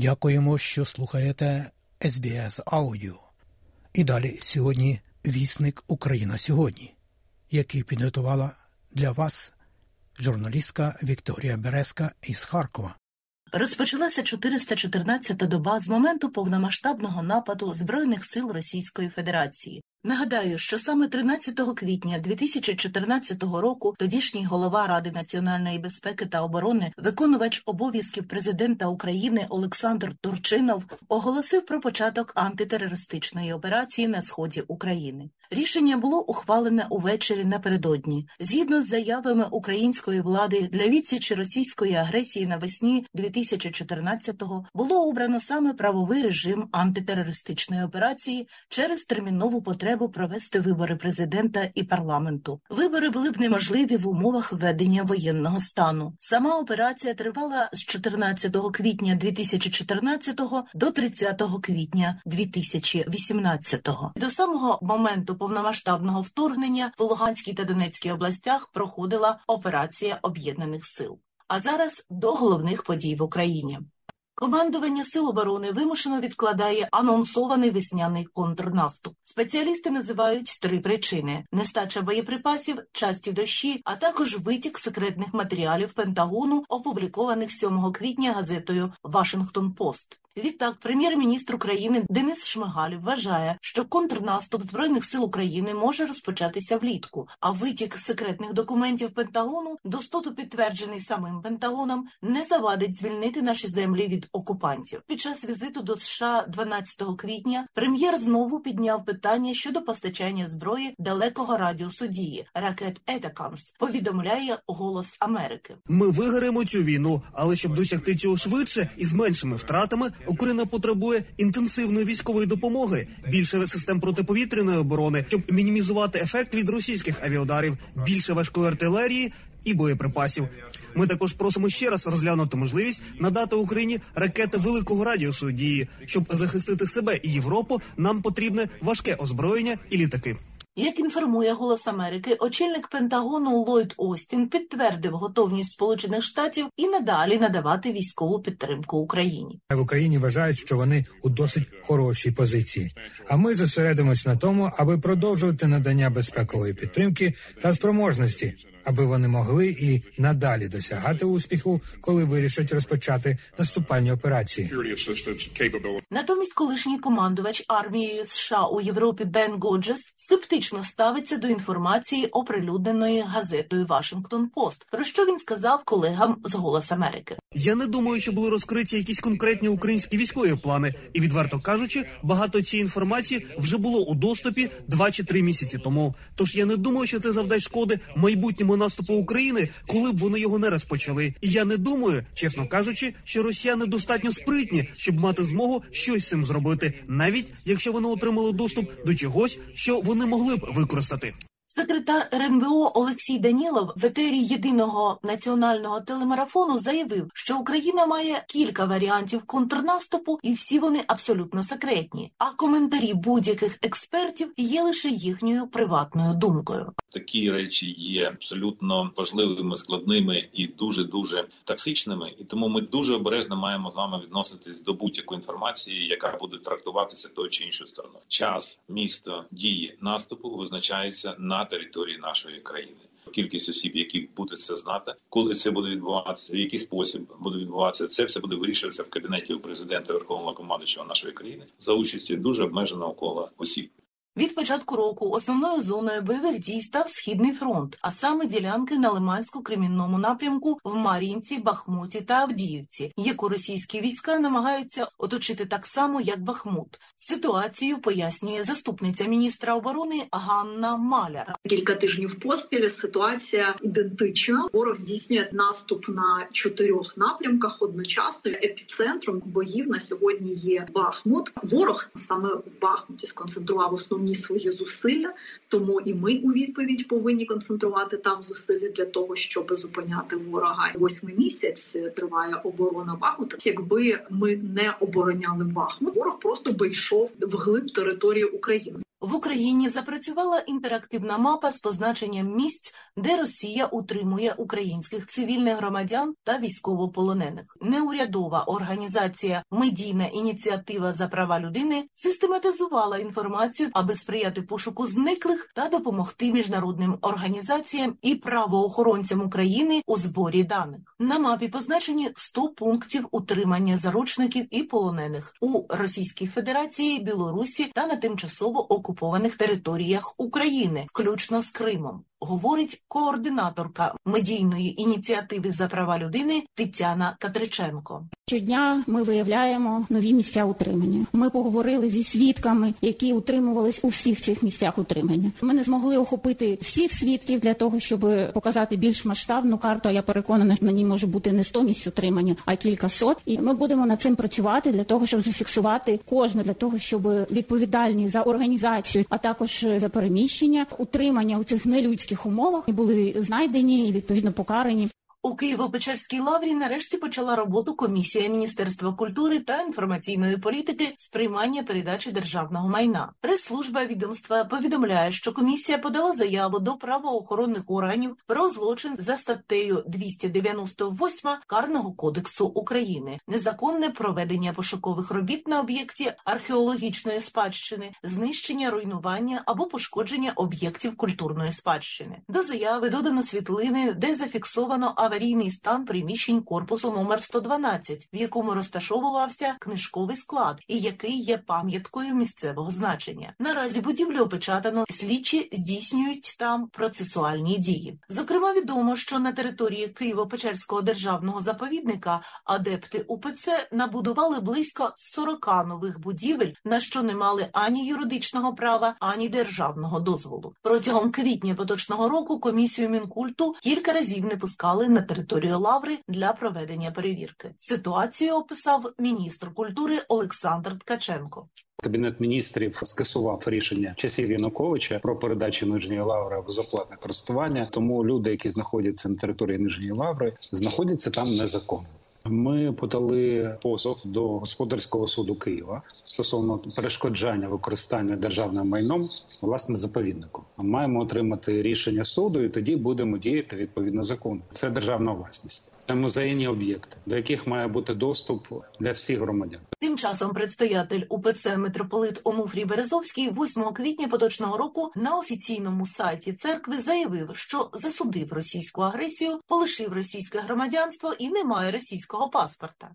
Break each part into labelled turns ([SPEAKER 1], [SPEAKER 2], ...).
[SPEAKER 1] Дякуємо, що слухаєте SBS Аудіо. І далі сьогодні вісник Україна сьогодні, який підготувала для вас журналістка Вікторія Березка із Харкова.
[SPEAKER 2] Розпочалася 414-та доба з моменту повномасштабного нападу Збройних сил Російської Федерації. Нагадаю, що саме 13 квітня 2014 року тодішній голова Ради національної безпеки та оборони, виконувач обов'язків президента України Олександр Турчинов оголосив про початок антитерористичної операції на сході України. Рішення було ухвалене увечері напередодні. Згідно з заявами української влади для відсічі російської агресії навесні 2014-го було обрано саме правовий режим антитерористичної операції через термінову потребу провести вибори президента і парламенту. Вибори були б неможливі в умовах введення воєнного стану. Сама операція тривала з 14 квітня 2014 до 30 квітня 2018. До самого моменту повномасштабного вторгнення в Луганській та Донецькій областях проходила операція об'єднаних сил. А зараз до головних подій в Україні. Командування Сил оборони вимушено відкладає анонсований весняний контрнаступ. Спеціалісти називають три причини: нестача боєприпасів, часті дощі, а також витік секретних матеріалів Пентагону, опублікованих 7 квітня газетою Вашингтон Пост. Відтак, прем'єр-міністр України Денис Шмигаль вважає, що контрнаступ збройних сил України може розпочатися влітку, а витік секретних документів Пентагону, достоту підтверджений самим Пентагоном, не завадить звільнити наші землі від окупантів. Під час візиту до США 12 квітня прем'єр знову підняв питання щодо постачання зброї далекого радіусу дії ракет Етакамс. Повідомляє Голос Америки.
[SPEAKER 3] Ми виграємо цю війну, але щоб досягти цього швидше і з меншими втратами. Україна потребує інтенсивної військової допомоги, більше систем протиповітряної оборони, щоб мінімізувати ефект від російських авіаударів, більше важкої артилерії і боєприпасів. Ми також просимо ще раз розглянути можливість надати Україні ракети великого радіусу дії, щоб захистити себе і Європу. Нам потрібне важке озброєння і літаки.
[SPEAKER 2] Як інформує Голос Америки, очільник Пентагону Ллойд Остін підтвердив готовність Сполучених Штатів і надалі надавати військову підтримку Україні.
[SPEAKER 4] В Україні вважають, що вони у досить хорошій позиції. А ми зосередимось на тому, аби продовжувати надання безпекової підтримки та спроможності, аби вони могли і надалі досягати успіху, коли вирішать розпочати наступальні операції.
[SPEAKER 2] Натомість, колишній командувач армією США у Європі Бен Годжес скептично ставиться до інформації, оприлюдненої газетою Вашингтон Пост, про що він сказав колегам з Голос Америки.
[SPEAKER 3] Я не думаю, що були розкриті якісь конкретні українські військові плани, і відверто кажучи, багато цієї інформації вже було у доступі два чи три місяці тому. Тож я не думаю, що це завдасть шкоди майбутньому наступу України, коли б вони його не розпочали. І я не думаю, чесно кажучи, що росіяни достатньо спритні, щоб мати змогу щось цим зробити, навіть якщо вони отримали доступ до чогось, що вони могли б використати.
[SPEAKER 2] Секретар РНБО Олексій Данілов в етері єдиного національного телемарафону заявив, що Україна має кілька варіантів контрнаступу, і всі вони абсолютно секретні. А коментарі будь-яких експертів є лише їхньою приватною думкою.
[SPEAKER 5] Такі речі є абсолютно важливими, складними і дуже дуже токсичними. І тому ми дуже обережно маємо з вами відноситись до будь-якої інформації, яка буде трактуватися тою чи іншою стороною. Час, місто, дії наступу визначаються на території нашої країни. Кількість осіб, які будуть це знати, коли це буде відбуватися, в який спосіб буде відбуватися, це все буде вирішуватися в кабінеті у президента Верховного командуючого нашої країни за участі дуже обмеженого кола осіб.
[SPEAKER 2] Від початку року основною зоною бойових дій став східний фронт, а саме ділянки на Лимансько-Кремінному напрямку в Мар'їнці, Бахмуті та Авдіївці, яку російські війська намагаються оточити так само, як Бахмут. Ситуацію пояснює заступниця міністра оборони Ганна Маляр.
[SPEAKER 6] Кілька тижнів поспіль ситуація ідентична. Ворог здійснює наступ на чотирьох напрямках одночасно. Епіцентром боїв на сьогодні є Бахмут. Ворог саме в Бахмуті сконцентрував основні свої зусилля, тому і ми у відповідь повинні концентрувати там зусилля для того, щоб зупиняти ворога. Восьмий місяць триває оборона Бахмута. Якби ми не обороняли Бахмут, ворог просто би йшов вглиб території України.
[SPEAKER 2] В Україні запрацювала інтерактивна мапа з позначенням місць, де Росія утримує українських цивільних громадян та військовополонених. Неурядова організація Медійна ініціатива за права людини систематизувала інформацію, аби сприяти пошуку зниклих та допомогти міжнародним організаціям і правоохоронцям України у зборі даних. На мапі позначені 100 пунктів утримання заручників і полонених у Російській Федерації, Білорусі та на тимчасово окупованих окупованих територіях України, включно з Кримом, говорить координаторка медійної ініціативи за права людини Тетяна Катриченко.
[SPEAKER 7] Щодня ми виявляємо нові місця утримання. Ми поговорили зі свідками, які утримувались у всіх цих місцях утримання. Ми не змогли охопити всіх свідків для того, щоб показати більш масштабну карту. Я переконана, що на ній може бути не 100 місць утримання, а кілька сот. І ми будемо над цим працювати для того, щоб зафіксувати кожне для того, щоб відповідальні за організацію, а також за переміщення, утримання у цих нелюдських умовах були знайдені і відповідно покарані.
[SPEAKER 2] У Києво-Печерській лаврі нарешті почала роботу комісія Міністерства культури та інформаційної політики з приймання передачі державного майна. Прес-служба відомства повідомляє, що комісія подала заяву до правоохоронних органів про злочин за статтею 298 Карного кодексу України, незаконне проведення пошукових робіт на об'єкті археологічної спадщини, знищення, руйнування або пошкодження об'єктів культурної спадщини. До заяви додано світлини, де зафіксовано аварійний стан приміщень корпусу номер 112, в якому розташовувався книжковий склад і який є пам'яткою місцевого значення. Наразі будівлю опечатано, слідчі здійснюють там процесуальні дії. Зокрема, відомо, що на території Києво-Печерського державного заповідника адепти УПЦ набудували близько 40 нових будівель, на що не мали ані юридичного права, ані державного дозволу. Протягом квітня поточного року комісію мінкульту кілька разів не пускали на територію Лаври для проведення перевірки. Ситуацію описав міністр культури Олександр Ткаченко.
[SPEAKER 8] Кабінет міністрів скасував рішення часів Януковича про передачу нижньої лаври в заплатне користування. Тому люди, які знаходяться на території нижньої лаври, знаходяться там незаконно. Ми подали позов до господарського суду Києва стосовно перешкоджання використання державним майном власне заповіднику. Маємо отримати рішення суду, і тоді будемо діяти відповідно закону. Це державна власність. Це музейні об'єкти, до яких має бути доступ для всіх громадян.
[SPEAKER 2] Часом предстоятель УПЦ митрополит Онуфрій Березовський 8 квітня поточного року на офіційному сайті церкви заявив, що засудив російську агресію, полишив російське громадянство і не має російського паспорта.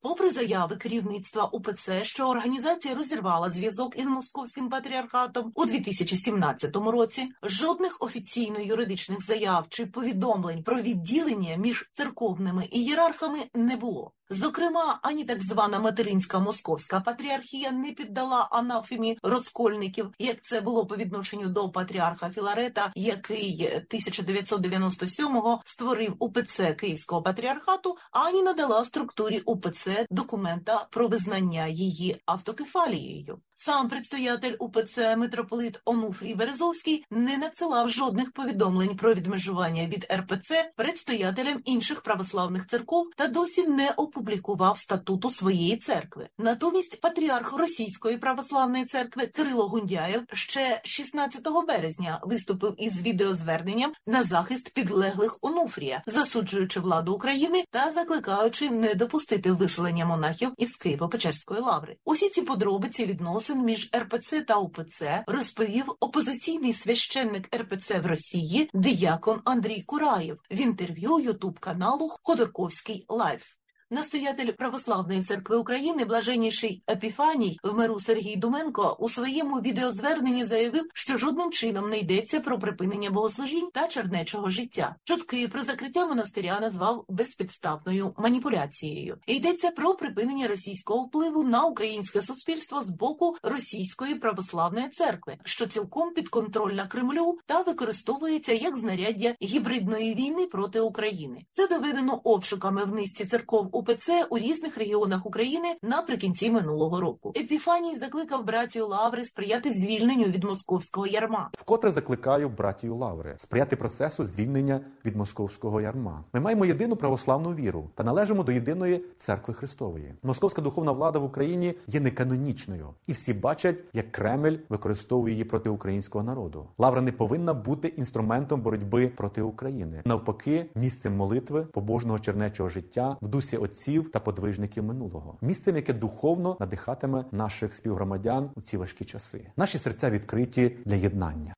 [SPEAKER 2] Попри заяви керівництва УПЦ, що організація розірвала зв'язок із московським патріархатом у 2017 році, жодних офіційно юридичних заяв чи повідомлень про відділення між церковними ієрархами не було. Зокрема, ані так звана материнська московська патріархія не піддала анафемі розкольників, як це було по відношенню до патріарха Філарета, який 1997-го створив УПЦ Київського патріархату, ані надала структурі УПЦ документа про визнання її автокефалією. Сам предстоятель УПЦ митрополит Онуфрій Березовський не надсилав жодних повідомлень про відмежування від РПЦ предстоятелям інших православних церков та досі не опублікував статуту своєї церкви. Натомість патріарх Російської православної церкви Кирило Гундяєв ще 16 березня виступив із відеозверненням на захист підлеглих Онуфрія, засуджуючи владу України та закликаючи не допустити виселення монахів із Києво-Печерської лаври. Усі ці подробиці відносин між РПЦ та УПЦ розповів опозиційний священник РПЦ в Росії диякон Андрій Кураєв в інтерв'ю Ютуб каналу Ходорковський Live. Предстоятель православної церкви України, блаженніший Епіфаній в миру Сергій Думенко у своєму відеозверненні заявив, що жодним чином не йдеться про припинення богослужінь та чернечого життя. Чутки про закриття монастиря назвав безпідставною маніпуляцією. Йдеться про припинення російського впливу на українське суспільство з боку російської православної церкви, що цілком підконтрольна Кремлю та використовується як знаряддя гібридної війни проти України. Це доведено обшуками в низці церков УПЦ у різних регіонах України наприкінці минулого року. Епіфаній закликав братію Лаври сприяти звільненню від московського ярма.
[SPEAKER 9] Вкотре закликаю братію Лаври сприяти процесу звільнення від московського ярма. Ми маємо єдину православну віру та належимо до єдиної церкви Христової. Московська духовна влада в Україні є неканонічною, і всі бачать, як Кремль використовує її проти українського народу. Лавра не повинна бути інструментом боротьби проти України, навпаки, місцем молитви, побожного чернечого життя в дусі отців та подвижників минулого, місцем, яке духовно надихатиме наших співгромадян у ці важкі часи. Наші серця відкриті для єднання.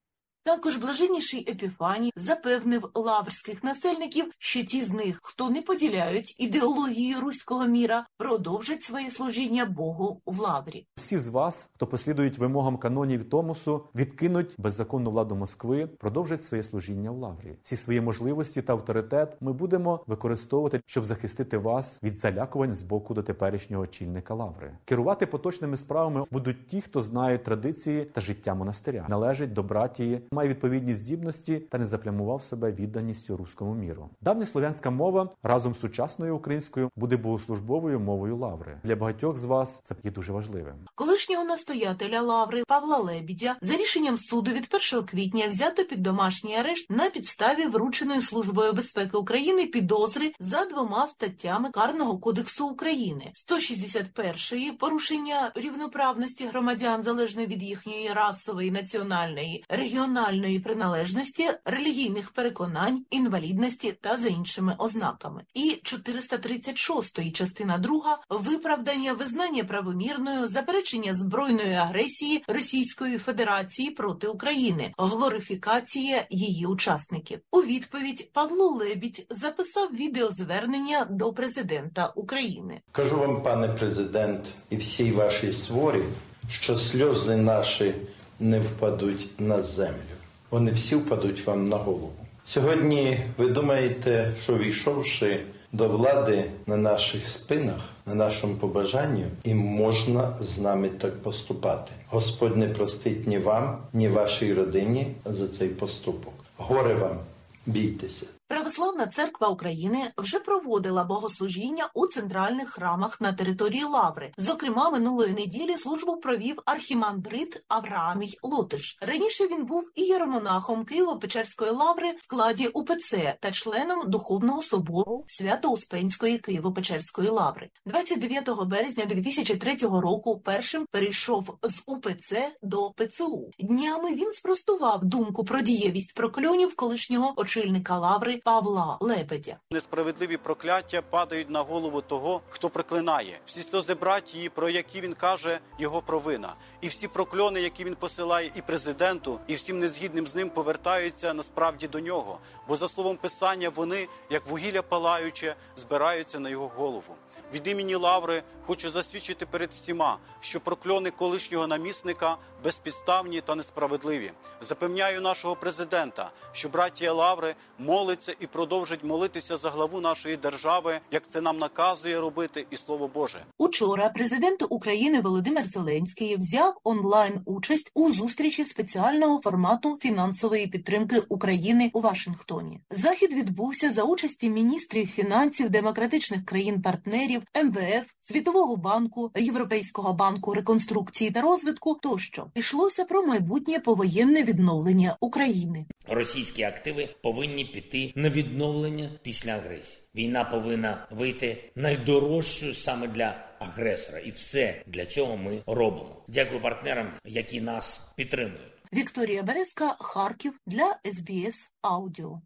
[SPEAKER 2] Також блаженніший Епіфаній запевнив лаврських насельників, що ті з них, хто не поділяють ідеологію руського міра, продовжать своє служіння Богу в лаврі.
[SPEAKER 9] Всі з вас, хто послідують вимогам канонів Томосу, відкинуть беззаконну владу Москви, продовжать своє служіння в лаврі. Всі свої можливості та авторитет ми будемо використовувати, щоб захистити вас від залякувань з боку до теперішнього очільника лаври. Керувати поточними справами будуть ті, хто знають традиції та життя монастиря, належить до братії, має відповідні здібності та не заплямував себе відданістю руському міру. Давня слов'янська мова разом з сучасною українською буде богослужбовою мовою лаври. Для багатьох з вас це є дуже важливим.
[SPEAKER 2] Колишнього настоятеля лаври Павла Лебідя за рішенням суду від 1 квітня взято під домашній арешт на підставі врученої службою безпеки України підозри за двома статтями Карного кодексу України: 161 порушення рівноправності громадян залежно від їхньої расової, національної, регіональної приналежності, релігійних переконань, інвалідності та за іншими ознаками, і 436 частина 2 виправдання визнання правомірною заперечення збройної агресії Російської Федерації проти України, глорифікація її учасників. У відповідь Павло Лебідь записав відеозвернення до президента України.
[SPEAKER 10] Кажу вам, пане президент, і всій вашій сворі, що сльози наші не впадуть на землю. Вони всі впадуть вам на голову. Сьогодні ви думаєте, що війшовши до влади на наших спинах, на нашому побажанню, і можна з нами так поступати. Господь не простить ні вам, ні вашій родині за цей поступок. Горе вам, бійтеся.
[SPEAKER 2] Православна церква України вже проводила богослужіння у центральних храмах на території Лаври. Зокрема, минулої неділі службу провів архімандрит Авраамій Лутиш. Раніше він був і єромонахом Києво-Печерської лаври в складі УПЦ та членом Духовного собору Свято-Успенської Києво-Печерської лаври. 29 березня 2003 року першим перейшов з УПЦ до ПЦУ. Днями він спростував думку про дієвість прокльонів колишнього очільника лаври. Павла Лебедя.
[SPEAKER 11] Несправедливі прокляття падають на голову того, хто проклинає. Всі сльози братії, про які він каже, його провина, і всі прокльони, які він посилає і президенту, і всім незгідним з ним повертаються насправді до нього. Бо за словом писання вони, як вугілля палаюче, збираються на його голову. Від імені Лаври хочу засвідчити перед всіма, що прокльони колишнього намісника безпідставні та несправедливі. Запевняю нашого президента, що братія Лаври молиться і продовжить молитися за главу нашої держави, як це нам наказує робити, і слово Боже.
[SPEAKER 2] Учора президент України Володимир Зеленський взяв онлайн участь у зустрічі спеціального формату фінансової підтримки України у Вашингтоні. Захід відбувся за участі міністрів фінансів демократичних країн-партнерів, МВФ, Світового банку, Європейського банку реконструкції та розвитку. Тощо йшлося про майбутнє повоєнне відновлення України.
[SPEAKER 12] Російські активи повинні піти на відновлення після агресії. Війна повинна вийти найдорожчою саме для агресора, і все для цього ми робимо. Дякую партнерам, які нас підтримують.
[SPEAKER 2] Вікторія Березка, Харків для СБС Аудіо.